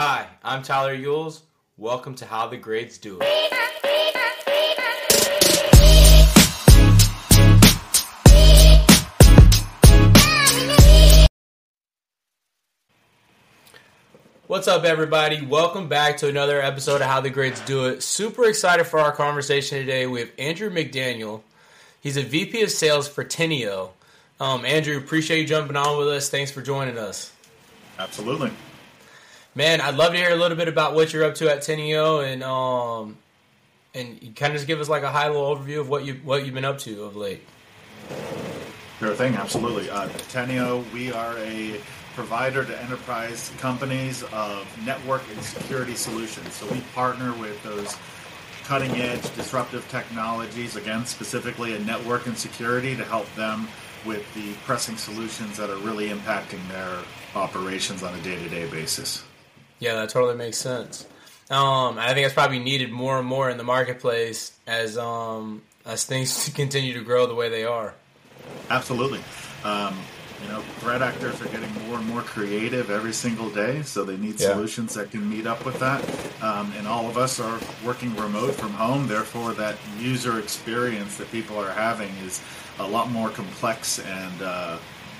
Hi, I'm Tyler Yules. Welcome to How the Greats Do It. What's up, everybody? Welcome back to another episode of How the Greats Do It. Super excited for our conversation today with Andrew McDaniel. He's a VP of Sales for Teneo. Um, Andrew, appreciate you jumping on with us. Thanks for joining us. Absolutely. Man, I'd love to hear a little bit about what you're up to at Teneo and um and kind of just give us like a high level overview of what you what you've been up to of late. Sure thing, absolutely. Uh, Teneo, we are a provider to enterprise companies of network and security solutions. So we partner with those cutting edge disruptive technologies, again, specifically in network and security, to help them with the pressing solutions that are really impacting their operations on a day to day basis. Yeah, that totally makes sense. Um, I think it's probably needed more and more in the marketplace as um, as things continue to grow the way they are. Absolutely. Um, you know, threat actors are getting more and more creative every single day, so they need Yeah. solutions that can meet up with that. Um, and all of us are working remote from home, therefore, that user experience that people are having is a lot more complex and uh,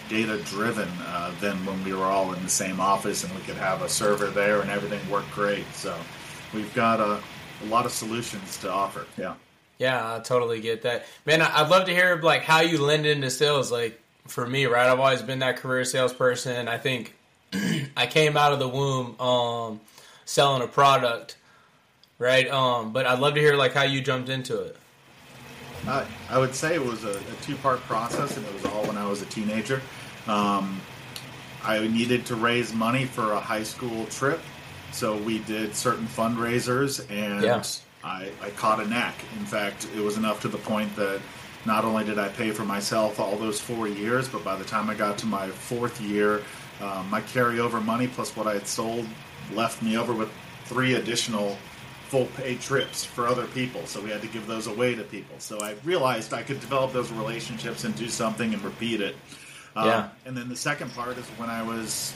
data driven uh, than when we were all in the same office and we could have a server there and everything worked great. So we've got a, a lot of solutions to offer. Yeah. Yeah, I totally get that, man. I'd love to hear like how you lend into sales. Like for me, right? I've always been that career salesperson. I think I came out of the womb um, selling a product, right? Um, but I'd love to hear like how you jumped into it. Uh, I would say it was a, a two-part process, and it was all when I was a teenager. Um, I needed to raise money for a high school trip, so we did certain fundraisers, and Yeah. I, I caught a knack. In fact, it was enough to the point that not only did I pay for myself all those four years, but by the time I got to my fourth year, um, my carryover money plus what I had sold left me over with three additional full paid trips for other people. So we had to give those away to people. So I realized I could develop those relationships and do something and repeat it. Um, Yeah. And then the second part is when I was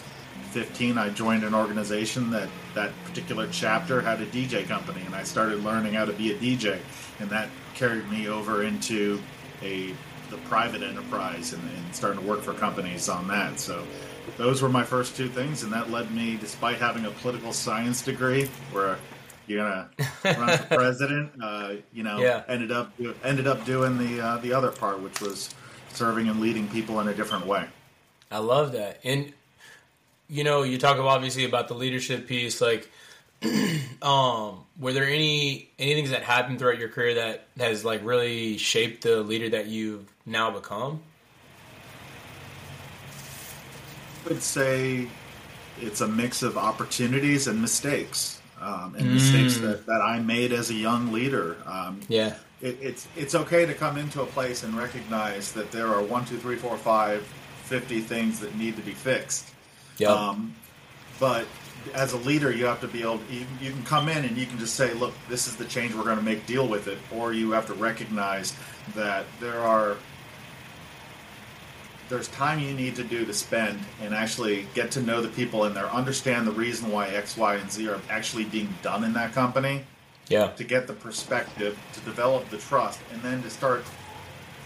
15, I joined an organization that that particular chapter had a DJ company, and I started learning how to be a DJ, and that carried me over into a the private enterprise and, and starting to work for companies on that. So those were my first two things, and that led me, despite having a political science degree, where you're gonna run for president, uh, you know, Yeah. ended up ended up doing the uh, the other part, which was serving and leading people in a different way. I love that. And you know, you talk obviously about the leadership piece. Like, um, were there any any things that happened throughout your career that has like really shaped the leader that you've now become? I would say it's a mix of opportunities and mistakes, um, and mistakes that, that I made as a young leader. Um, Yeah, it, it's it's okay to come into a place and recognize that there are one, two, three, four, five, fifty things that need to be fixed. yeah, Um, but as a leader, you have to be able. You, you can come in and you can just say, "Look, this is the change we're going to make. Deal with it." Or you have to recognize that there are there's time you need to do to spend and actually get to know the people in there, understand the reason why X, Y, and Z are actually being done in that company yeah, to get the perspective, to develop the trust, and then to start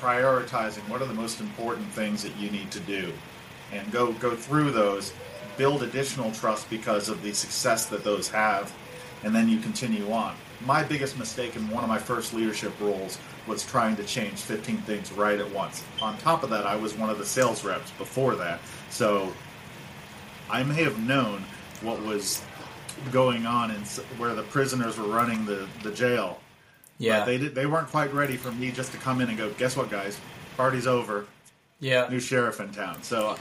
prioritizing what are the most important things that you need to do, and go go through those, build additional trust because of the success that those have, and then you continue on. My biggest mistake in one of my first leadership roles was trying to change 15 things right at once. On top of that, I was one of the sales reps before that, so I may have known what was going on and where the prisoners were running the, the jail. yeah, But they did, they weren't quite ready for me just to come in and go, guess what, guys? Party's over. yeah, New sheriff in town. So,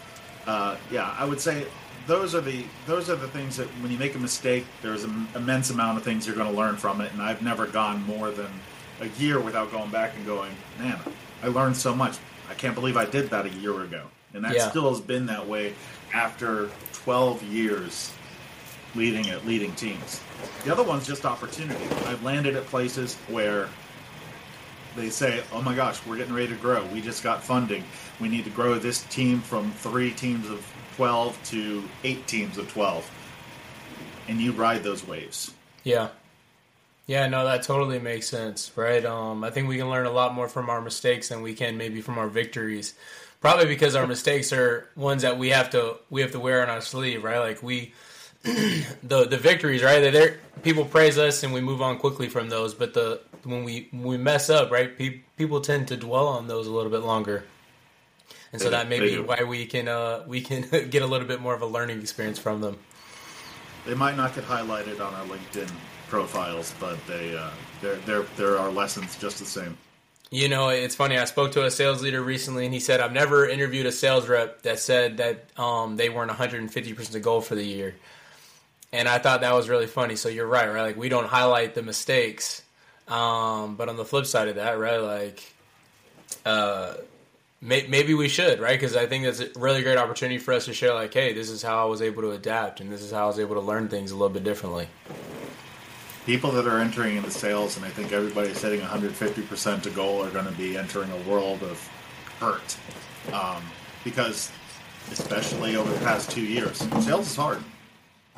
uh, yeah, I would say those are the those are the things that when you make a mistake, there's an immense amount of things you're going to learn from it. And I've never gone more than a year without going back and going, man, I learned so much. I can't believe I did that a year ago. And that Yeah. still has been that way after 12 years leading at leading teams. The other one's just opportunity. I've landed at places where they say, "Oh my gosh, we're getting ready to grow. We just got funding. We need to grow this team from three teams of 12 to eight teams of 12." and you ride those waves. Yeah. Yeah, no, that totally makes sense, right? Um, I think we can learn a lot more from our mistakes than we can maybe from our victories. Probably because our mistakes are ones that we have to we have to wear on our sleeve, right? Like we the the victories, right? They're, people praise us and we move on quickly from those, but the when we when we mess up, right? Pe- people tend to dwell on those a little bit longer, and so They that may be do. why we can uh, we can get a little bit more of a learning experience from them. They might not get highlighted on our LinkedIn profiles, but they uh, there there there are lessons just the same. You know, it's funny. I spoke to a sales leader recently, and he said, "I've never interviewed a sales rep that said that um, they weren't 150 percent the goal for the year." And I thought that was really funny. So you're right, right? Like we don't highlight the mistakes, um, but on the flip side of that, right? Like, uh, may, maybe we should, right? Because I think that's a really great opportunity for us to share, like, hey, this is how I was able to adapt, and this is how I was able to learn things a little bit differently. People that are entering into sales, and I think everybody's setting 150% to goal, are going to be entering a world of hurt. Um, because, especially over the past two years, sales is hard.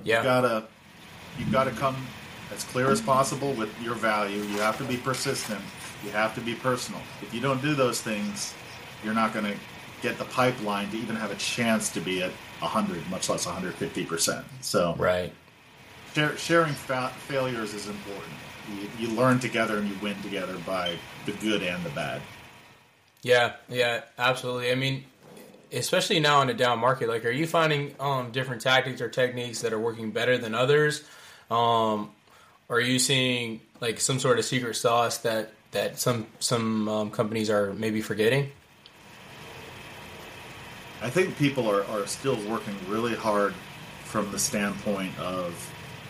Yeah, You gotta, you gotta come as clear as possible with your value. You have to be persistent. You have to be personal. If you don't do those things, you're not going to get the pipeline to even have a chance to be at 100, much less 150%. So, right. share, sharing fa- failures is important. You, you learn together and you win together by the good and the bad. Yeah, yeah, absolutely. I mean, especially now in a down market, like, are you finding um, different tactics or techniques that are working better than others? Um, are you seeing like some sort of secret sauce that that some some um, companies are maybe forgetting? I think people are, are still working really hard from the standpoint of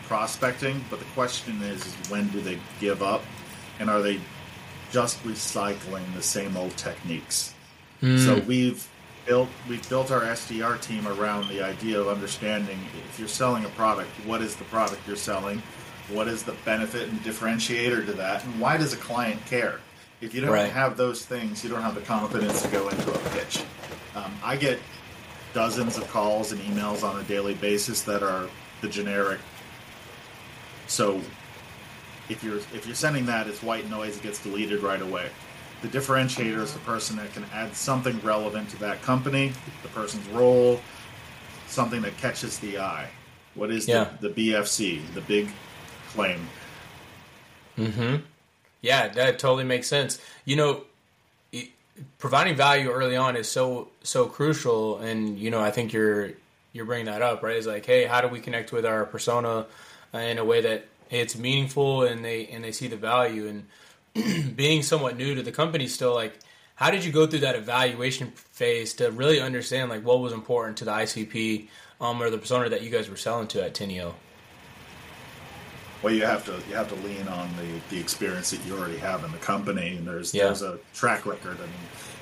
prospecting, but the question is, is when do they give up? And are they just recycling the same old techniques? So we've built we've built our SDR team around the idea of understanding if you're selling a product, what is the product you're selling? What is the benefit and differentiator to that? And why does a client care? If you don't Right. have those things, you don't have the confidence to go into a pitch. Um, I get dozens of calls and emails on a daily basis that are the generic. So if you're if you're sending that, it's white noise. It gets deleted right away. The differentiator is the person that can add something relevant to that company, the person's role, something that catches the eye. What is Yeah. the, the BFC, the big claim? Mhm. Yeah, that totally makes sense. You know, providing value early on is so so crucial, and you know, I think you're you're bringing that up, right? It's like, hey, how do we connect with our persona in a way that it's meaningful and they and they see the value and being somewhat new to the company still like how did you go through that evaluation phase to really understand like what was important to the ICP um, or the persona that you guys were selling to at Teneo? Well, you have to you have to lean on the, the experience that you already have in the company, and there's Yeah. there's a track record. I mean,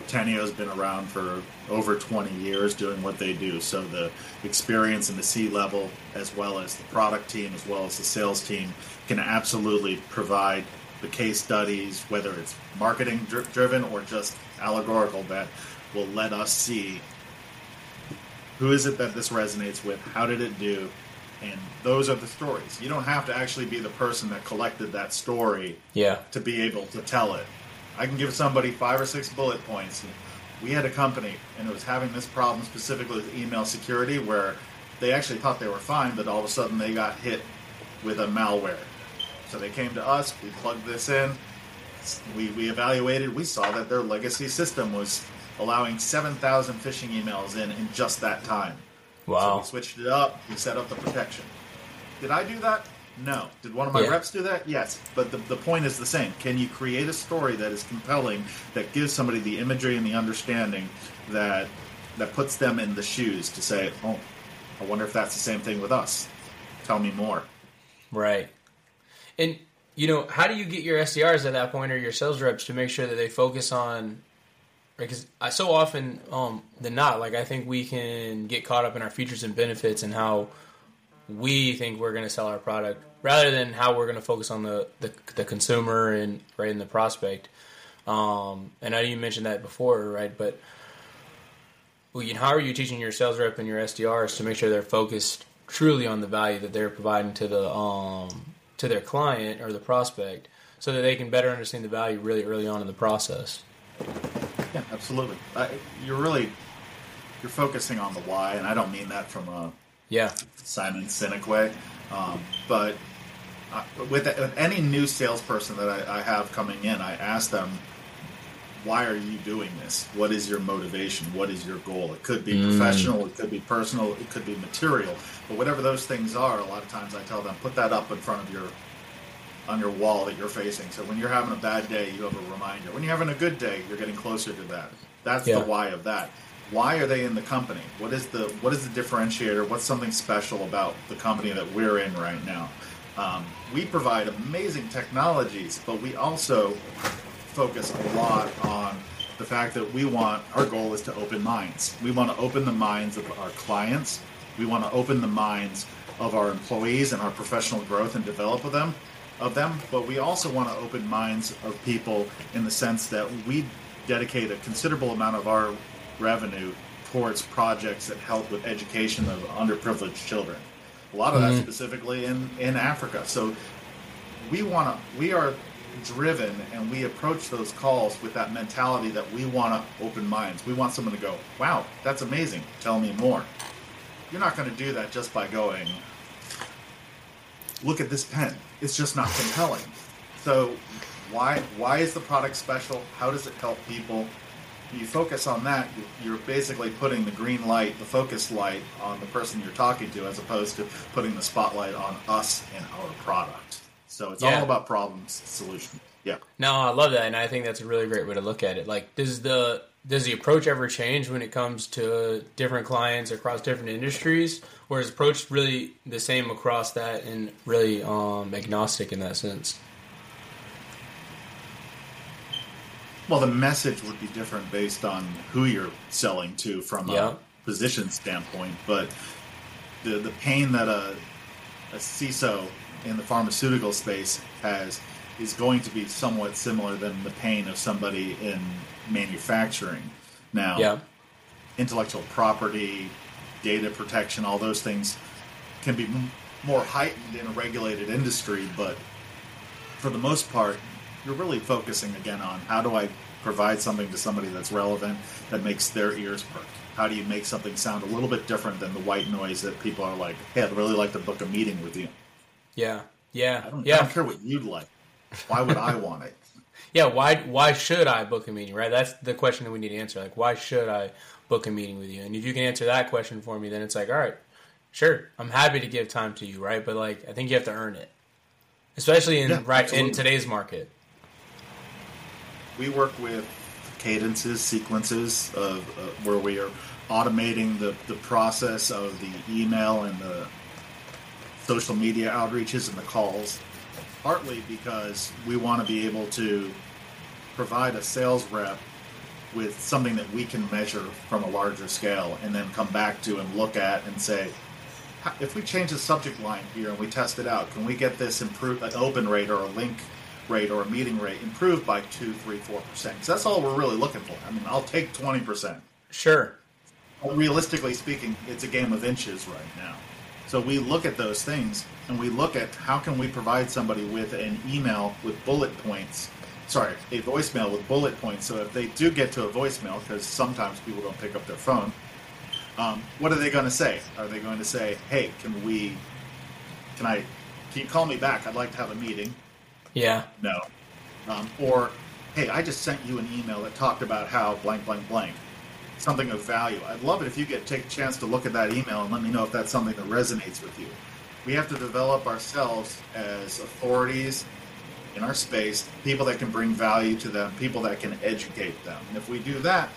Teneo's been around for over 20 years doing what they do, so the experience in the C level, as well as the product team, as well as the sales team, can absolutely provide the case studies, whether it's marketing dri- driven or just allegorical, that will let us see who is it that this resonates with, how did it do, and those are the stories. You don't have to actually be the person that collected that story Yeah, to be able to tell it. I can give somebody five or six bullet points. We had a company, and it was having this problem specifically with email security, where they actually thought they were fine, but all of a sudden they got hit with a malware. So they came to us. We plugged this in. We, we evaluated. We saw that their legacy system was allowing 7,000 phishing emails in in just that time. So wow, we switched it up. We set up the protection. Did I do that? No. Did one of my Yeah. reps do that? Yes. But the, the point is the same. Can you create a story that is compelling, that gives somebody the imagery and the understanding that that puts them in the shoes to say, "Oh, I wonder if that's the same thing with us." Tell me more. Right. And you know, how do you get your SDRs at that point or your sales reps to make sure that they focus on because I so often um than not, like I think we can get caught up in our features and benefits and how we think we're going to sell our product rather than how we're going to focus on the, the the consumer and right in the prospect. Um, and I you mentioned that before, right? But well, you know, how are you teaching your sales rep and your SDRs to make sure they're focused truly on the value that they're providing to the um to their client or the prospect, so that they can better understand the value really early on in the process. Yeah, absolutely. I, you're really you're focusing on the why, and I don't mean that from a Yeah, Simon Sinek way, um, but uh, with, with any new salesperson that I, I have coming in, I ask them, "Why are you doing this? What is your motivation? What is your goal? It could be professional, it could be personal, it could be material, but whatever those things are, a lot of times I tell them, put that up in front of your on your wall that you're facing. So when you're having a bad day, you have a reminder. When you're having a good day, you're getting closer to that. That's Yeah. the why of that. Why are they in the company? What is the what is the differentiator? What's something special about the company that we're in right now? Um, we provide amazing technologies, but we also focus a lot on the fact that we want our goal is to open minds. We want to open the minds of our clients. We want to open the minds of our employees and our professional growth and develop of them of them, but we also want to open minds of people in the sense that we dedicate a considerable amount of our revenue towards projects that help with education of underprivileged children. A lot of that mm-hmm. specifically in, in Africa. So we want to we are driven and we approach those calls with that mentality that we want to open minds. We want someone to go wow that's amazing. Tell me more. You're not going to do that just by going look at this pen. It's just not compelling. So why why is the product special? How does it help people? You focus on that you're basically putting the green light the focus light on the person you're talking to as opposed to putting the spotlight on us and our product so it's Yeah. all about problems solution yeah No, I love that, and I think that's a really great way to look at it. Like, does the does the approach ever change when it comes to different clients across different industries, or is approach really the same across that and really um, agnostic in that sense? Well, the message would be different based on who you're selling to from Yeah. a position standpoint, but the the pain that a a CISO in the pharmaceutical space has is going to be somewhat similar than the pain of somebody in manufacturing. Now, Yeah, intellectual property, data protection, all those things can be m- more heightened in a regulated industry, but for the most part, you're really focusing again on how do I provide something to somebody that's relevant that makes their ears perk? How do you make something sound a little bit different than the white noise that people are like, hey, I'd really like to book a meeting with you? Yeah, yeah, I don't, I don't care what you'd like. Why would I want it? yeah. Why why should I book a meeting? Right, that's the question that we need to answer. Like, why should I book a meeting with you? And if you can answer that question for me, then it's like, all right, sure, I'm happy to give time to you, right? But like, I think you have to earn it, especially in Yeah, right absolutely. in today's market. we work with cadences, sequences of uh, where we are automating the, the process of the email and the social media outreaches and the calls, partly because we want to be able to provide a sales rep with something that we can measure from a larger scale and then come back to and look at and say, if we change the subject line here and we test it out, can we get this improved, an open rate or a link rate or a meeting rate improved by two, three, four percent? Because that's all we're really looking for. I mean, I'll take twenty percent. Sure. Realistically speaking, it's a game of inches right now. So we look at those things and we look at how can we provide somebody with an email with bullet points. Sorry, a voicemail with bullet points. So if they do get to a voicemail, because sometimes people don't pick up their phone, um, what are they going to say? Are they going to say, "Hey, can we? Can I? Can you call me back? I'd like to have a meeting." Yeah. No. Um, or, hey, I just sent you an email that talked about how blank, blank, blank. Something of value. I'd love it if you get take a chance to look at that email and let me know if that's something that resonates with you. We have to develop ourselves as authorities in our space, people that can bring value to them, people that can educate them. And if we do that,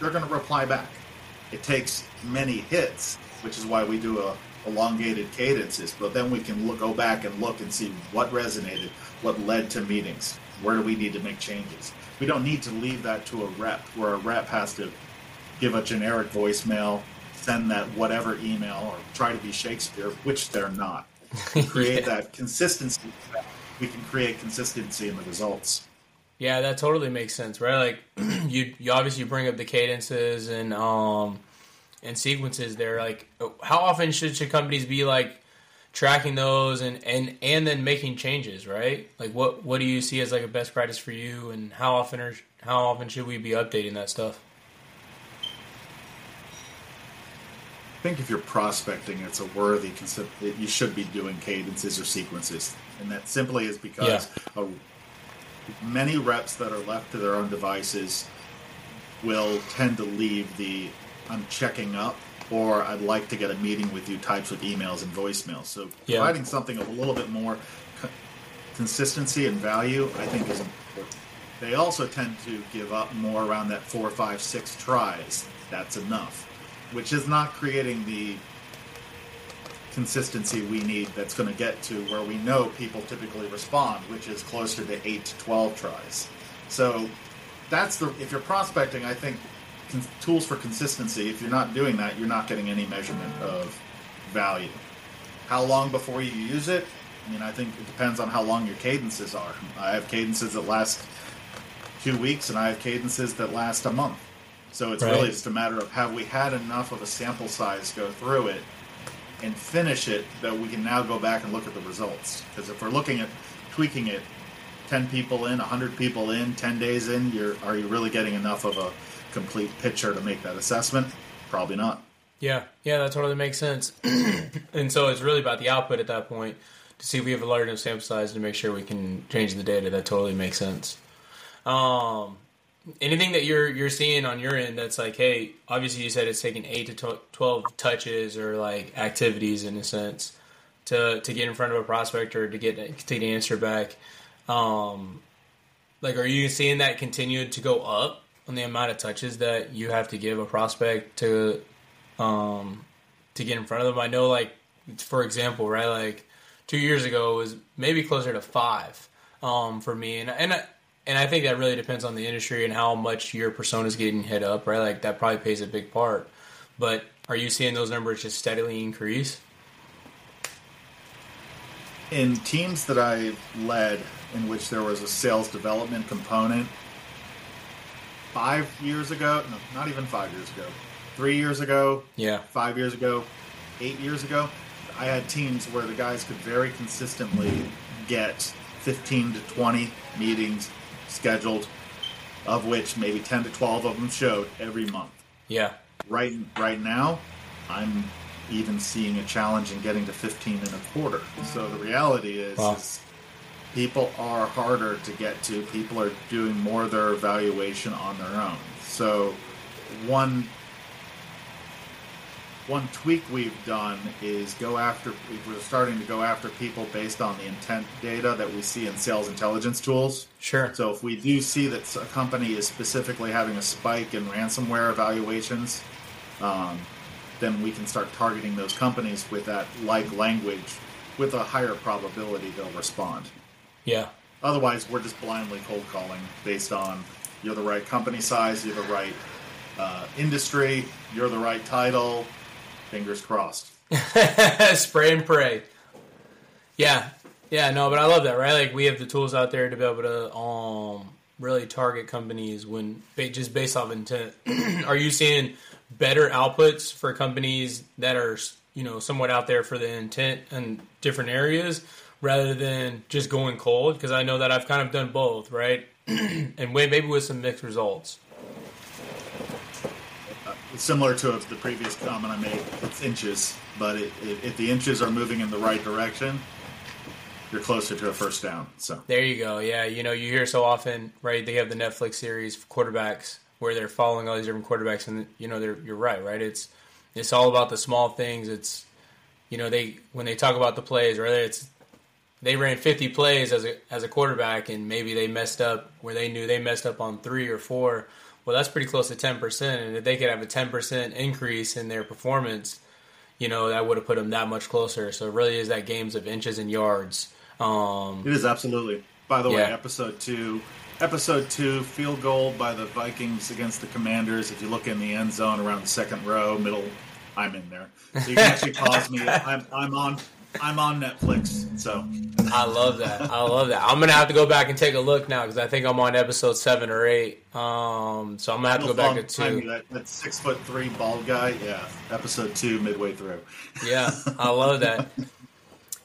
they're going to reply back. It takes many hits, which is why we do a elongated cadences. But then we can look, go back and look and see what resonated, what led to meetings, where do we need to make changes. We don't need to leave that to a rep, where a rep has to give a generic voicemail, send that whatever email, or try to be Shakespeare, which they're not. Create Yeah. that consistency. We can create consistency in the results. Yeah, that totally makes sense, right? Like you, you obviously bring up the cadences and um, and sequences there. Like, how often should should companies be like tracking those and and and then making changes? Right? Like, what what do you see as like a best practice for you, and how often are how often should we be updating that stuff? Think if you're prospecting, it's a worthy concept. You should be doing cadences or sequences, and that simply is because yeah. a, many reps that are left to their own devices will tend to leave the "I'm checking up" or "I'd like to get a meeting with you" types of emails and voicemails. So yeah. providing something of a little bit more co- consistency and value, I think, is important. They also tend to give up more around that four, five, six tries. That's enough which is not creating the consistency we need that's going to get to where we know people typically respond, which is closer to 8 to 12 tries. So that's the if you're prospecting, I think con- tools for consistency, if you're not doing that, you're not getting any measurement of value. How long before you use it? I mean, I think it depends on how long your cadences are. I have cadences that last two weeks, and I have cadences that last a month. So it's right. really just a matter of have we had enough of a sample size go through it and finish it that we can now go back and look at the results. Because if we're looking at tweaking it, ten people in, hundred people in, ten days in, you're are you really getting enough of a complete picture to make that assessment? Probably not. Yeah, yeah, that totally makes sense. and so it's really about the output at that point to see if we have a large enough sample size to make sure we can change the data. That totally makes sense. Um, anything that you're you're seeing on your end that's like hey obviously you said it's taking 8 to 12 touches or like activities in a sense to to get in front of a prospect or to get to get an answer back. Um like are you seeing that continue to go up on the amount of touches that you have to give a prospect to um to get in front of them? I know like for example right like two years ago it was maybe closer to five um for me. And and and I think that really depends on the industry and how much your persona is getting hit up, right? Like that probably plays a big part. But are you seeing those numbers just steadily increase? In teams that I led, in which there was a sales development component, five years ago, no, not even five years ago, three years ago, yeah, five years ago, eight years ago, I had teams where the guys could very consistently get 15 to 20 meetings scheduled, of which maybe 10 to 12 of them showed every month. Yeah. Right right now, I'm even seeing a challenge in getting to 15 and a quarter. So the reality is, wow. is people are harder to get to. People are doing more of their evaluation on their own. So one one tweak we've done is go after we're starting to go after people based on the intent data that we see in sales intelligence tools. Sure. So if we do see that a company is specifically having a spike in ransomware evaluations um, then we can start targeting those companies with that like language with a higher probability they'll respond. Yeah. Otherwise we're just blindly cold calling based on you're the right company size you're the right uh, industry you're the right title Fingers crossed. Spray and pray. Yeah, yeah, no, but I love that, right? Like we have the tools out there to be able to um really target companies when just based off intent. are you seeing better outputs for companies that are you know somewhat out there for the intent in different areas rather than just going cold? Because I know that I've kind of done both, right? and maybe with some mixed results similar to the previous comment I made, it's inches. But it, it, if the inches are moving in the right direction, you're closer to a first down. So there you go. Yeah, you know, you hear so often, right? They have the Netflix series quarterbacks where they're following all these different quarterbacks, and you know, they're you're right, right? It's it's all about the small things. It's you know, they when they talk about the plays, right? It's they ran 50 plays as a as a quarterback, and maybe they messed up where they knew they messed up on three or four well, that's pretty close to 10%. And if they could have a 10% increase in their performance, you know, that would have put them that much closer. So it really is that games of inches and yards. Um, it is absolutely. By the yeah. way, episode two, episode two, field goal by the Vikings against the Commanders. If you look in the end zone around the second row, middle, I'm in there. So you can actually pause me. I'm, I'm on. I'm on Netflix, so I love that. I love that. I'm gonna have to go back and take a look now because I think I'm on episode seven or eight. Um, so I'm gonna have to go back to two. That, that six foot three bald guy, yeah, episode two, midway through. Yeah, I love that.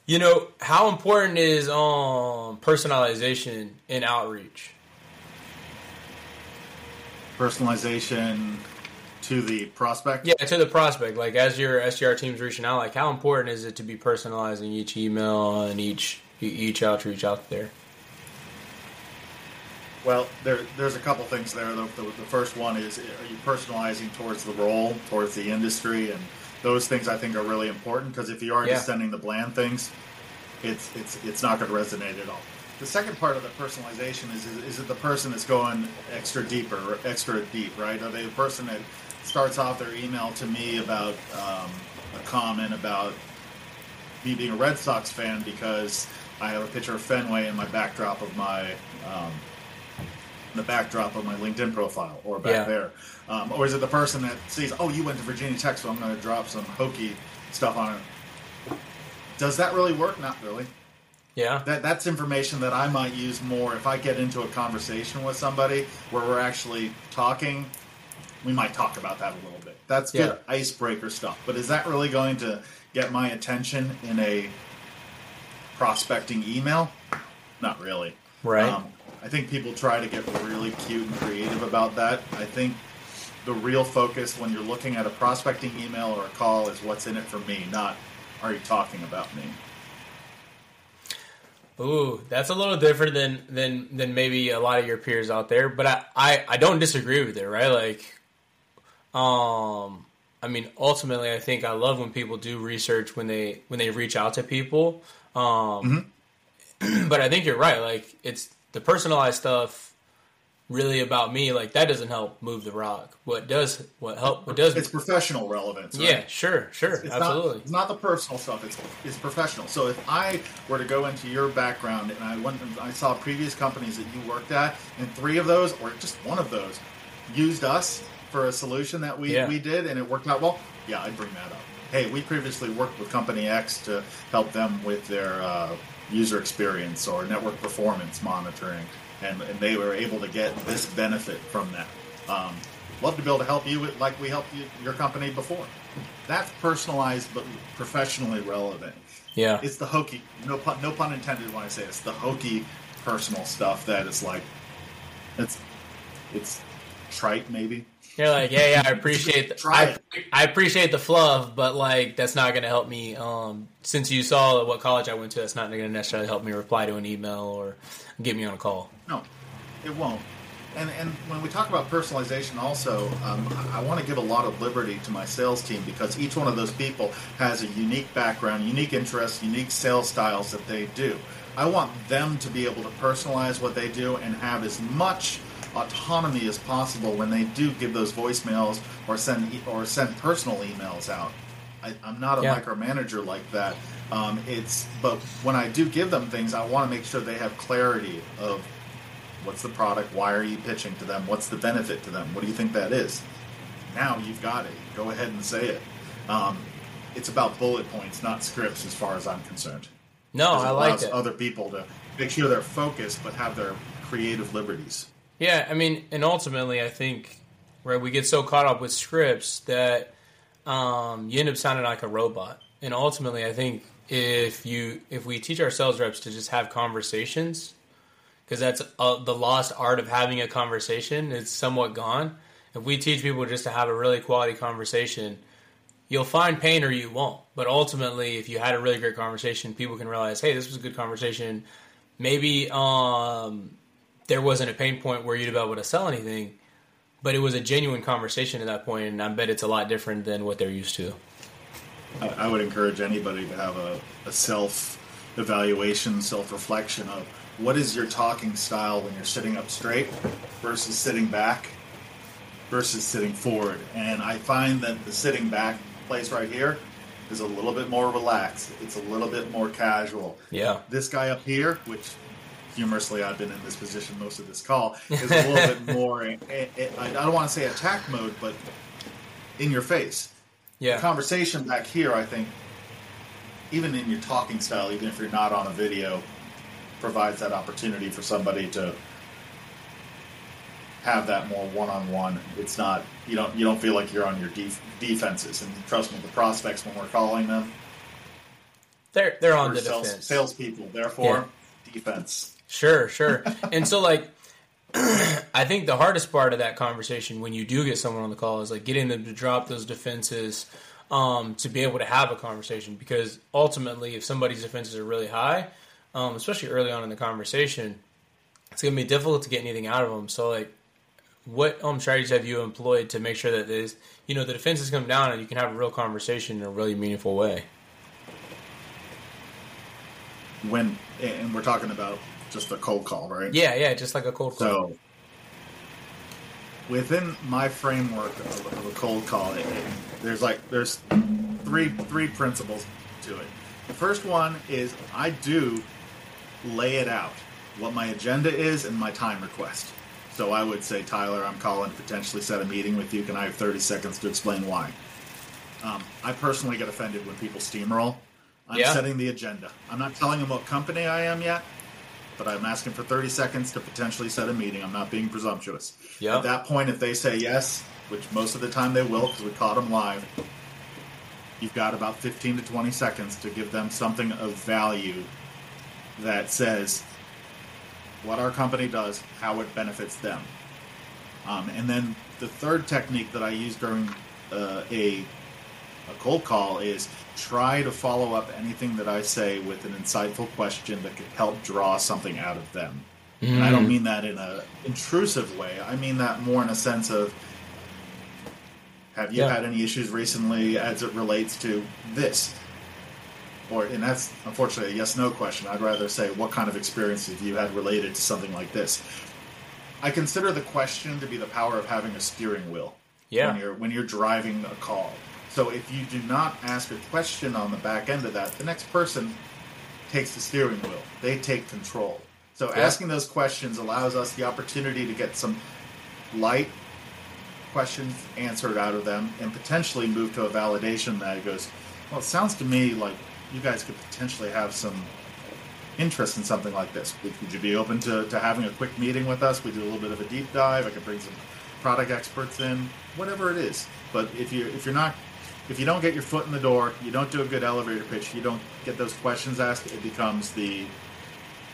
You know how important is um personalization in outreach? Personalization to the prospect. Yeah, to the prospect. Like as your SDR team's reaching out, like how important is it to be personalizing each email and each each outreach out there? Well, there, there's a couple things there. The, the, the, first one is, are you personalizing towards the role, towards the industry, and those things I think are really important because if you are yeah. just sending the bland things, it's it's it's not going to resonate at all. The second part of the personalization is, is, is it the person that's going extra deeper, extra deep, right? Are they the person that starts off their email to me about um, a comment about me being a Red Sox fan because I have a picture of Fenway in my backdrop of my um, the backdrop of my LinkedIn profile or back yeah. there, um, or is it the person that sees, oh, you went to Virginia Tech, so I'm going to drop some hokey stuff on it? Does that really work? Not really. Yeah. That that's information that I might use more if I get into a conversation with somebody where we're actually talking we might talk about that a little bit. That's good yeah. icebreaker stuff. But is that really going to get my attention in a prospecting email? Not really. Right. Um, I think people try to get really cute and creative about that. I think the real focus when you're looking at a prospecting email or a call is what's in it for me, not are you talking about me. Ooh, that's a little different than than than maybe a lot of your peers out there, but I I, I don't disagree with it, right? Like um, I mean, ultimately, I think I love when people do research when they when they reach out to people. Um, mm-hmm. but I think you're right. Like it's the personalized stuff really about me like that doesn't help move the rock what does what help what does it's professional relevance right? yeah sure sure it's, it's absolutely not, it's not the personal stuff it's it's professional so if i were to go into your background and i went and i saw previous companies that you worked at and three of those or just one of those used us for a solution that we, yeah. we did and it worked out well, yeah, I'd bring that up. Hey, we previously worked with Company X to help them with their uh, user experience or network performance monitoring, and, and they were able to get this benefit from that. Um, love to be able to help you with, like we helped you, your company before. That's personalized but professionally relevant. Yeah, it's the hokey. No pun, no pun intended when I say it. it's the hokey personal stuff that is like it's it's trite maybe you're like, yeah, yeah, I appreciate the, I, I, appreciate the fluff, but like that's not going to help me. Um, since you saw what college I went to, that's not going to necessarily help me reply to an email or get me on a call. No, it won't. And and when we talk about personalization, also, um, I, I want to give a lot of liberty to my sales team because each one of those people has a unique background, unique interests, unique sales styles that they do. I want them to be able to personalize what they do and have as much autonomy as possible when they do give those voicemails or send or send personal emails out. I, am not a yeah. micromanager like that. Um, it's but when I do give them things, I want to make sure they have clarity of what's the product, why are you pitching to them, what's the benefit to them, what do you think that is. Now you've got it. Go ahead and say it. Um, it's about bullet points, not scripts, as far as I'm concerned. No, I like it. Other people to make sure they're focused, but have their creative liberties. Yeah, I mean, and ultimately, I think right we get so caught up with scripts that um, you end up sounding like a robot. And ultimately, I think if you if we teach our sales reps to just have conversations, because that's uh, the lost art of having a conversation, it's somewhat gone. If we teach people just to have a really quality conversation, you'll find pain or you won't. But ultimately, if you had a really great conversation, people can realize, hey, this was a good conversation. Maybe um, there wasn't a pain point where you'd be able to sell anything, but it was a genuine conversation at that point, and I bet it's a lot different than what they're used to. I would encourage anybody to have a, a self evaluation, self reflection of what is your talking style when you're sitting up straight versus sitting back versus sitting forward. And I find that the sitting back place right here is a little bit more relaxed. It's a little bit more casual. Yeah. This guy up here, which humorously I've been in this position most of this call, is a little bit more. I don't want to say attack mode, but in your face. Yeah. The conversation back here, I think, even in your talking style, even if you're not on a video, provides that opportunity for somebody to have that more one-on-one. It's not you don't you don't feel like you're on your def- defenses. And trust me, the prospects when we're calling them, They're they're on the sales, defense. salespeople. Therefore, defense. Sure, sure. and so like I think the hardest part of that conversation when you do get someone on the call is like getting them to drop those defenses um, to be able to have a conversation because ultimately if somebody's defenses are really high, um, especially early on in the conversation, it's going to be difficult to get anything out of them. So like what um, strategies have you employed to make sure that this, you know, the defenses come down and you can have a real conversation in a really meaningful way? When and we're talking about just a cold call, right? Yeah, yeah, just like a cold call. So, within my framework of, of a cold call, it, it- there's like there's three three principles to it. The first one is I do lay it out what my agenda is and my time request. So I would say, Tyler, I'm calling to potentially set a meeting with you. Can I have 30 seconds to explain why? Um, I personally get offended when people steamroll. I'm Yeah. setting the agenda. I'm not telling them what company I am yet but I'm asking for 30 seconds to potentially set a meeting. I'm not being presumptuous. Yeah. At that point, if they say yes, which most of the time they will because we caught them live, you've got about 15 to 20 seconds to give them something of value that says what our company does, how it benefits them. Um, and then the third technique that I use during uh, a a cold call is try to follow up anything that I say with an insightful question that could help draw something out of them. And I don't mm. mean that in an intrusive way. I mean that more in a sense of have you Yeah. had any issues recently as it relates to this? Or and that's unfortunately a yes no question. I'd rather say what kind of experience have you had related to something like this? I consider the question to be the power of having a steering wheel Yeah. when you're when you're driving a call. So if you do not ask a question on the back end of that, the next person takes the steering wheel. They take control. So Yeah. asking those questions allows us the opportunity to get some light questions answered out of them and potentially move to a validation that goes, well, it sounds to me like you guys could potentially have some interest in something like this. Would, would you be open to, to having a quick meeting with us? We do a little bit of a deep dive. I could bring some product experts in, whatever it is. But if you if you're not if you don't get your foot in the door, you don't do a good elevator pitch, you don't get those questions asked, it becomes the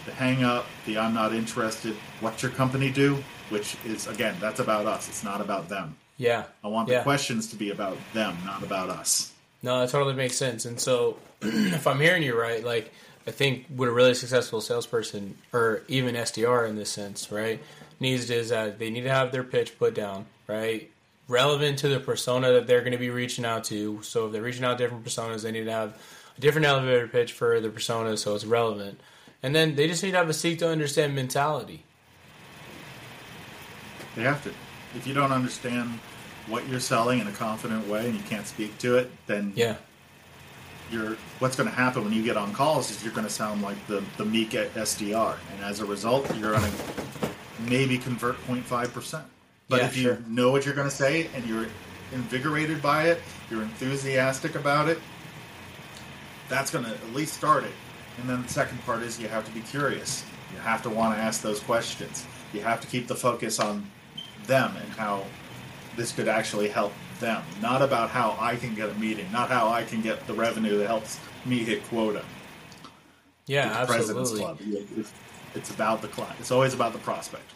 the hang up, the I'm not interested, what's your company do? Which is again, that's about us. It's not about them. Yeah. I want Yeah. the questions to be about them, not about us. No, that totally makes sense. And so, if I'm hearing you right, like I think what a really successful salesperson or even SDR in this sense, right, needs is that they need to have their pitch put down, right, relevant to the persona that they're going to be reaching out to. So if they're reaching out to different personas, they need to have a different elevator pitch for the persona so it's relevant. And then they just need to have a seek to understand mentality. They have to. If you don't understand what you're selling in a confident way and you can't speak to it, then Yeah. you're what's going to happen when you get on calls is you're going to sound like the the meek SDR, and as a result, you're going to maybe convert 0.5 percent. But Yeah, if you sure. know what you're going to say and you're invigorated by it, you're enthusiastic about it, that's going to at least start it. And then the second part is you have to be curious. You have to want to ask those questions. You have to keep the focus on them and how this could actually help them. Not about how I can get a meeting, not how I can get the revenue that helps me hit quota. Yeah, It's President's absolutely. Club. It's, it's about the client. It's always about the prospect.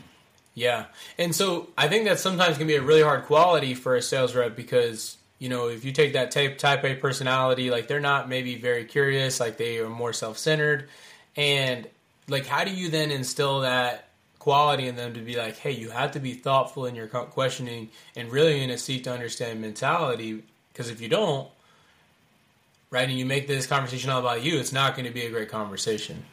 Yeah. And so I think that sometimes can be a really hard quality for a sales rep because, you know, if you take that type, type A personality, like they're not maybe very curious, like they are more self centered. And like, how do you then instill that quality in them to be like, hey, you have to be thoughtful in your questioning and really in a seek to understand mentality? Because if you don't, right, and you make this conversation all about you, it's not going to be a great conversation.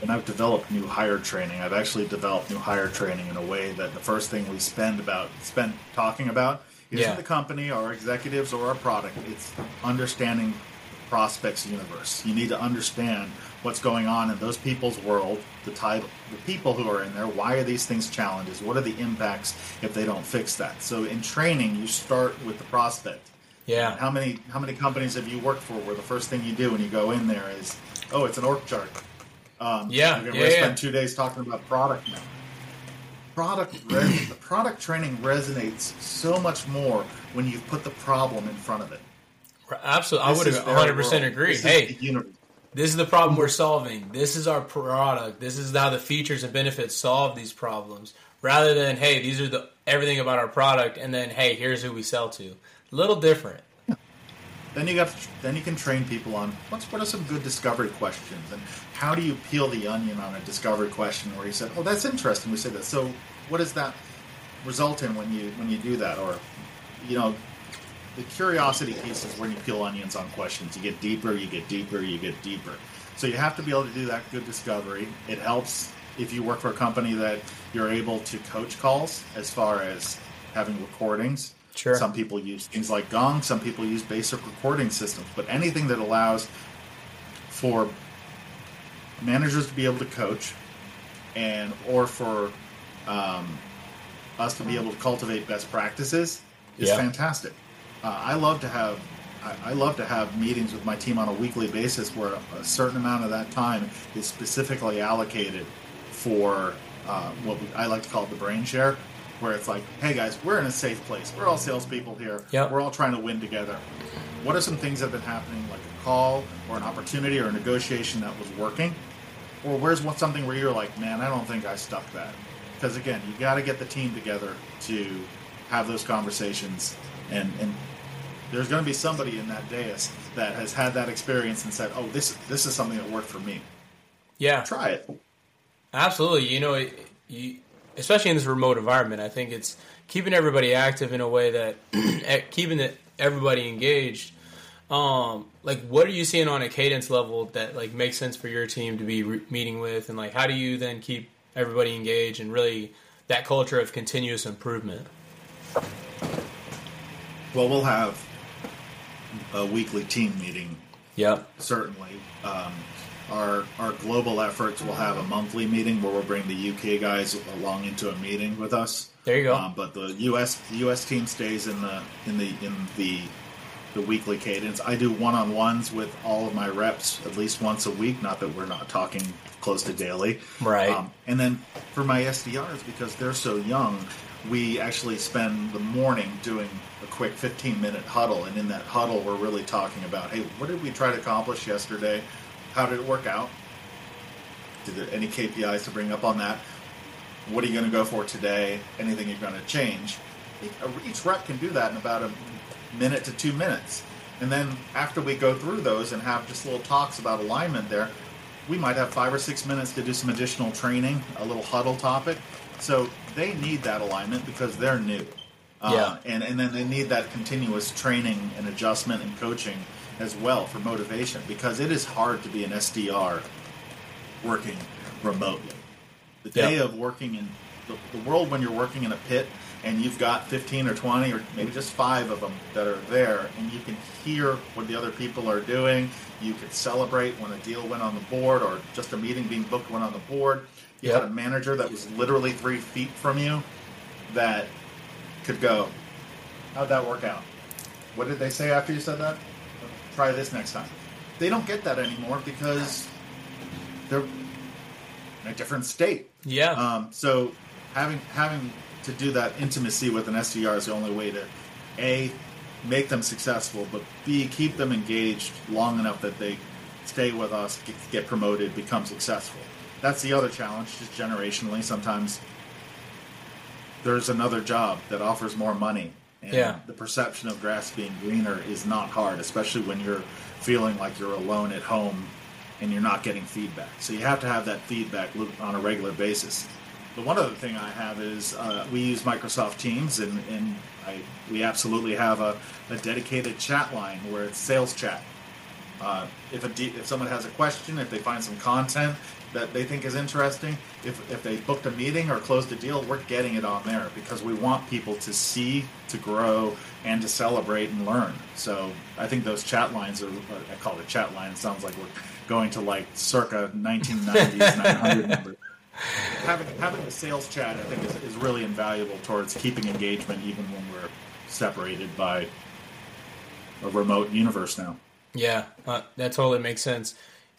And I've developed new hire training. I've actually developed new hire training in a way that the first thing we spend about spend talking about isn't Yeah. the company, our executives, or our product. It's understanding the prospects universe. You need to understand what's going on in those people's world, the type, the people who are in there. Why are these things challenges? What are the impacts if they don't fix that? So in training, you start with the prospect. Yeah. How many how many companies have you worked for where the first thing you do when you go in there is, oh, it's an org chart. Um, Yeah, We're going to yeah. spend two days talking about product now. Product, res- the product training resonates so much more when you put the problem in front of it. Absolutely, I would have 100 percent agree. This Hey, this is the problem we're solving. This is our product. This is how the features and benefits solve these problems. Rather than hey, these are the everything about our product, and then hey, here's who we sell to. A little different. Then you got then you can train people on what's what are some good discovery questions and how do you peel the onion on a discovery question where you said, oh, that's interesting. We said that. So what does that result in when you when you do that? Or you know, the curiosity piece is when you peel onions on questions. You get deeper, you get deeper, you get deeper. So you have to be able to do that good discovery. It helps if you work for a company that you're able to coach calls as far as having recordings. Sure. Some people use things like Gong. Some people use basic recording systems. But anything that allows for managers to be able to coach, and or for um, us to be able to cultivate best practices is Yeah. fantastic. Uh, I love to have I, I love to have meetings with my team on a weekly basis where a certain amount of that time is specifically allocated for uh, what we, I like to call the brain share, where it's like, hey guys, we're in a safe place. We're all salespeople here. Yep. We're all trying to win together. What are some things that have been happening, like a call or an opportunity or a negotiation that was working? Or where's what something where you're like, man, I don't think I stuck that. Because again, you got to get the team together to have those conversations, and and there's going to be somebody in that dais that has had that experience and said, oh, this this is something that worked for me. Yeah, Try it. absolutely. You know, you especially in this remote environment, I think it's keeping everybody active in a way that eh, keeping everybody engaged. Um, like, what are you seeing on a cadence level that like makes sense for your team to be re- meeting with, and like, how do you then keep everybody engaged and really that culture of continuous improvement? Well, we'll have a weekly team meeting Yep. certainly. Um, our our global efforts will have a monthly meeting where we'll bring the UK guys along into a meeting with us. There you go. Um, but the US the US team stays in the in the in the the weekly cadence. I do one on ones with all of my reps at least once a week. Not that we're not talking close to daily, Right. Um, and then for my SDRs, because they're so young, we actually spend the morning doing a quick 15 minute huddle. And in that huddle, we're really talking about hey, what did we try to accomplish yesterday? How did it work out? Did there any KPIs to bring up on that? What are you going to go for today? Anything you're going to change? Each rep can do that in about a minute to two minutes. And then after we go through those and have just little talks about alignment there, we might have five or six minutes to do some additional training, a little huddle topic. So they need that alignment because they're new. Uh, Yeah. and, and then they need that continuous training and adjustment and coaching as well for motivation because it is hard to be an SDR working remotely. The day Yeah. of working in the, the world when you're working in a pit and you've got 15 or 20 or maybe just five of them that are there and you can hear what the other people are doing. You could celebrate when a deal went on the board or just a meeting being booked went on the board. You Yep. had a manager that was literally three feet from you that could go, How'd that work out? What did they say after you said that? Try this next time. They don't get that anymore because they're in a different state. Yeah. Um, so having having to do that intimacy with an SDR is the only way to a make them successful, but b keep them engaged long enough that they stay with us, get, get promoted, become successful. That's the other challenge, just generationally. Sometimes there's another job that offers more money. And Yeah. the perception of grass being greener is not hard, especially when you're feeling like you're alone at home and you're not getting feedback. So you have to have that feedback loop on a regular basis. The one other thing I have is uh, we use Microsoft Teams, and, and I, we absolutely have a, a dedicated chat line where it's sales chat. Uh, if a de- if someone has a question, if they find some content that they think is interesting, if if they booked a meeting or closed a deal, we're getting it on there because we want people to see, to grow, and to celebrate and learn. So I think those chat lines are I call it chat line. It sounds like we're going to like circa 1990s 900 number. Having having a sales chat, I think, is, is really invaluable towards keeping engagement even when we're separated by a remote universe now. Yeah, uh, that totally makes sense.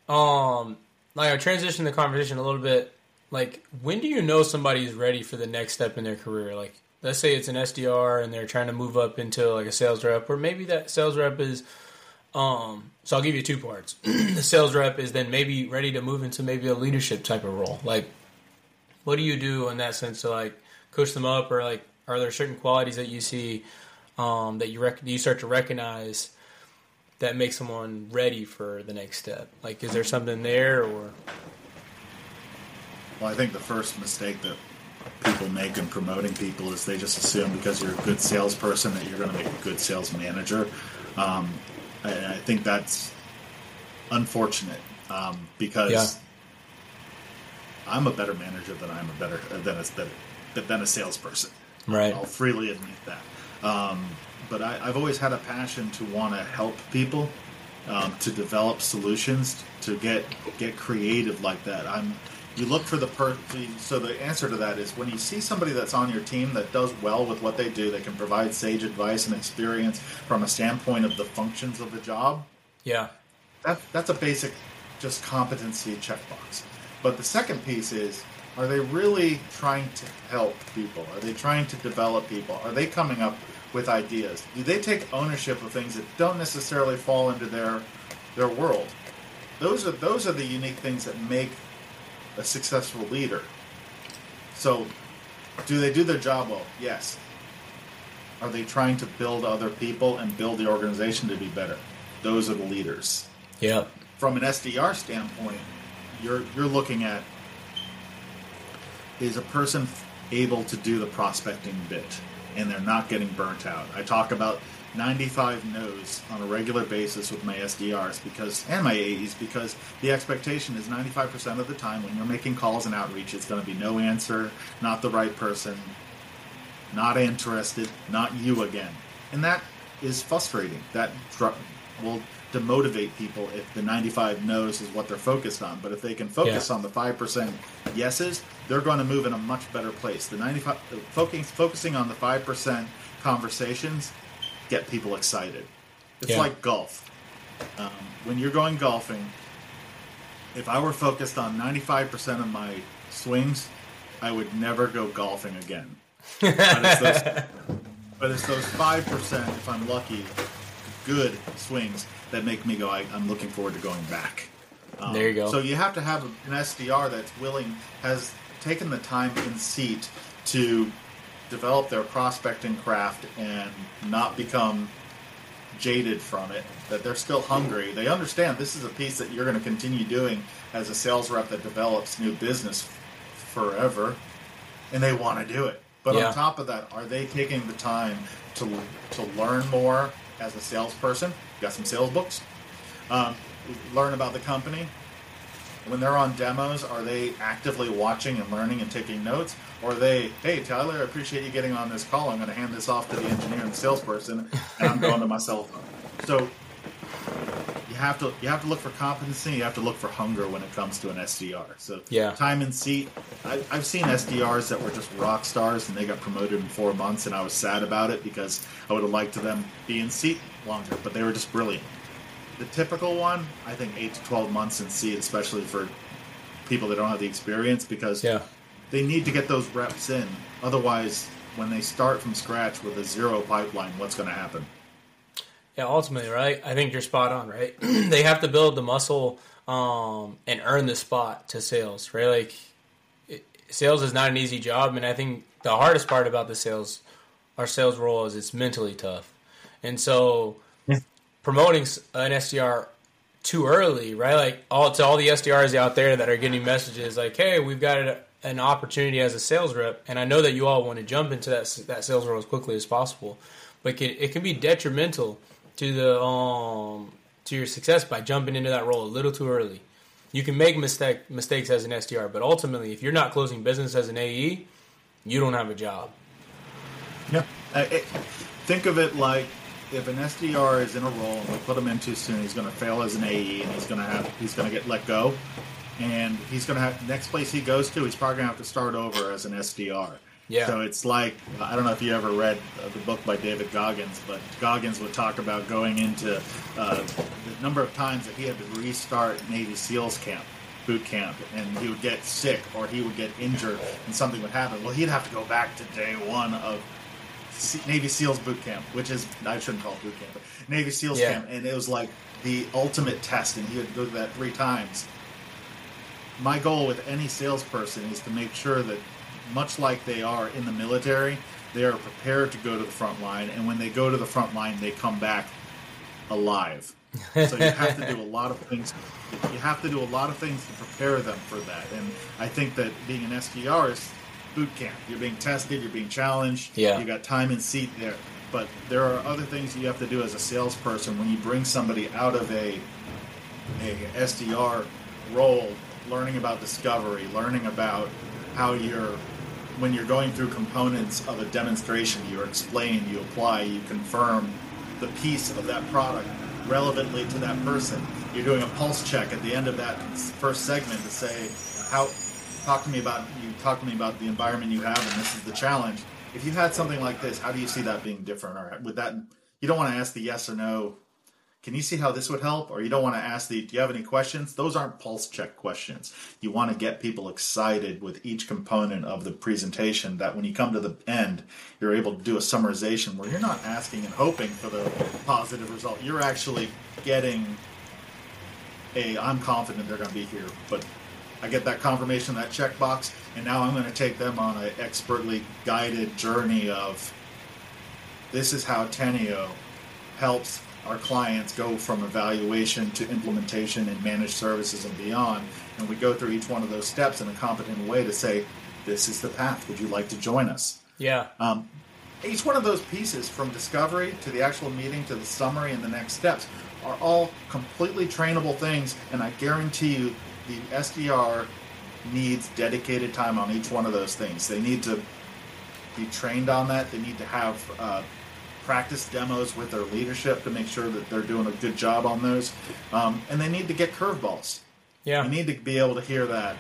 Um, like I transition the conversation a little bit. Like, when do you know somebody's ready for the next step in their career? Like, let's say it's an SDR and they're trying to move up into like a sales rep, or maybe that sales rep is. Um, so I'll give you two parts. the sales rep is then maybe ready to move into maybe a leadership type of role. Like, what do you do in that sense to like coach them up, or like, are there certain qualities that you see um, that you rec- you start to recognize that makes someone ready for the next step? Like, is there something there, or Well, I think the first mistake that people make in promoting people is they just assume because you're a good salesperson that you're going to make a good sales manager. Um, and I think that's unfortunate um, because Yeah. I'm a better manager than I'm a better than a than, than a salesperson. right? I'll freely admit that. Um, but I, I've always had a passion to want to help people, um, to develop solutions, to get get creative like that. I'm. You look for the per. So the answer to that is when you see somebody that's on your team that does well with what they do, they can provide sage advice and experience from a standpoint of the functions of the job Yeah, that, that's a basic just competency checkbox. But the second piece is are they really trying to help people? Are they trying to develop people? Are they coming up with ideas? Do they take ownership of things that don't necessarily fall into their their world? Those are those are the unique things that make a successful leader. So, do they do their job well? Yes. Are they trying to build other people and build the organization to be better? Those are the leaders yeah, from an SDR standpoint, you're you're looking at is a person able to do the prospecting bit and they're not getting burnt out. I talk about 95 no's on a regular basis with my SDRs because and my AEs because the expectation is 95% of the time when you're making calls and outreach it's going to be no answer, not the right person, not interested, not you again. And that is frustrating. That will demotivate people if the 95 no's is what they're focused on. But if they can focus Yeah. on the 5% yeses, they're going to move in a much better place. The 95 uh, focusing focusing on the 5% conversations get people excited. It's Yeah. like golf. Um, when you're going golfing, if I were focused on 95% of my swings, I would never go golfing again. but, it's those, but it's those 5%, if I'm lucky, good swings that make me go, I, I'm looking forward to going back. Um, There you go. So you have to have an SDR that's willing, has taken the time in seat to develop their prospecting craft and not become jaded from it, that they're still hungry. They understand this is a piece that you're going to continue doing as a sales rep that develops new business forever, and they want to do it. But Yeah. on top of that, are they taking the time to to learn more as a salesperson? Got some sales books. Um, learn about the company. When they're on demos, are they actively watching and learning and taking notes? Or they, hey, Tyler, I appreciate you getting on this call. I'm going to hand this off to the engineer and the salesperson, and I'm going to my cell phone. So have to you have to look for competency. You have to look for hunger when it comes to an SDR. So Yeah. time and seat. I, I've seen SDRs that were just rock stars and they got promoted in four months, and I was sad about it because I would have liked to them be in seat longer, but they were just brilliant. The typical one, I think, eight to twelve months in seat, especially for people that don't have the experience, because yeah, they need to get those reps in. Otherwise, when they start from scratch with a zero pipeline, what's going to happen? Yeah. Ultimately, right? I think you're spot on. Right? they have to build the muscle um, and earn the spot to sales. Right? Like it, sales is not an easy job, and I think the hardest part about the sales, our sales role, is it's mentally tough, and so promoting an SDR too early, right? Like all to all the SDRs out there that are getting messages like, "Hey, we've got a, an opportunity as a sales rep," and I know that you all want to jump into that that sales role as quickly as possible, but can, it can be detrimental to the um to your success by jumping into that role a little too early. You can make mistake mistakes as an SDR, but ultimately, if you're not closing business as an AE, you don't have a job. Yeah. Think of it like if an SDR is in a role we put him in too soon, he's going to fail as an AE and he's going to have he's going to get let go, and he's going to have next place he goes to, he's probably going to have to start over as an SDR. Yeah. So it's like I don't know if you ever read the book by David Goggins, but Goggins would talk about going into uh, the number of times that he had to restart Navy SEALs camp, boot camp, and he would get sick or he would get injured and something would happen. Well, he'd have to go back to day one of Navy SEALs boot camp, which is I shouldn't call it boot camp, but Navy SEALs Yeah. camp, and it was like the ultimate test, and he would go to that three times. My goal with any salesperson is to make sure that, much like they are in the military, they are prepared to go to the front line, and when they go to the front line, they come back alive. so you have to do a lot of things. You have to do a lot of things to prepare them for that. And I think that being an SDR is boot camp. You're being tested. You're being challenged. Yeah. You got time and seat there. But there are other things you have to do as a salesperson when you bring somebody out of a a SDR role, learning about discovery, learning about how you're when you're going through components of a demonstration, you explain, you apply, you confirm the piece of that product relevantly to that person. You're doing a pulse check at the end of that first segment to say, how talk to me about you talk to me about the environment you have and this is the challenge. If you had something like this, how do you see that being different? Or would that you don't want to ask the yes or no can you see how this would help? Or you don't want to ask the, do you have any questions? Those aren't pulse check questions. You want to get people excited with each component of the presentation that when you come to the end, you're able to do a summarization where you're not asking and hoping for the positive result. You're actually getting a, I'm confident they're going to be here, but I get that confirmation, that checkbox, and now I'm going to take them on an expertly guided journey of this is how Teneo helps our clients go from evaluation to implementation and managed services and beyond. And we go through each one of those steps in a competent way to say, this is the path. Would you like to join us? Yeah. Um, each one of those pieces, from discovery to the actual meeting to the summary and the next steps, are all completely trainable things. And I guarantee you, the SDR needs dedicated time on each one of those things. They need to be trained on that. They need to have uh, practice demos with their leadership to make sure that they're doing a good job on those. Um, and they need to get curveballs. Yeah. You need to be able to hear that.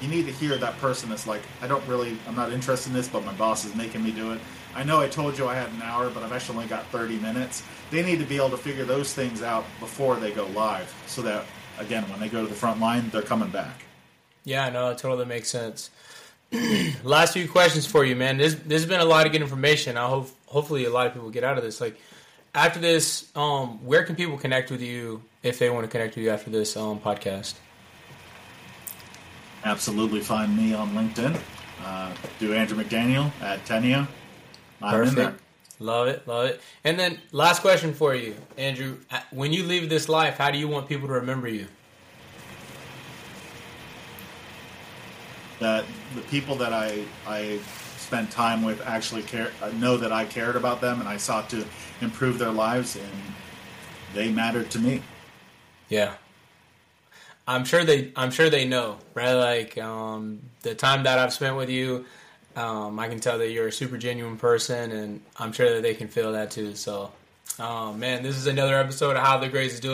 You need to hear that person that's like, I don't really, I'm not interested in this, but my boss is making me do it. I know I told you I had an hour, but I've actually only got 30 minutes. They need to be able to figure those things out before they go live so that, again, when they go to the front line, they're coming back. Yeah, no, it totally makes sense. Last few questions for you, man. There's there's been a lot of good information. I hope hopefully a lot of people get out of this. Like after this, um, where can people connect with you if they want to connect with you after this um, podcast? Absolutely find me on LinkedIn. Uh, do Andrew McDaniel at Teneo. I'm in there. Love it, love it. And then last question for you, Andrew. When you leave this life, how do you want people to remember you? That the people that I I spent time with actually care uh, know that I cared about them and I sought to improve their lives and they mattered to me. Yeah. I'm sure they I'm sure they know, right? Like um, the time that I've spent with you, um, I can tell that you're a super genuine person and I'm sure that they can feel that too. So um, man, this is another episode of How the Greats is doing.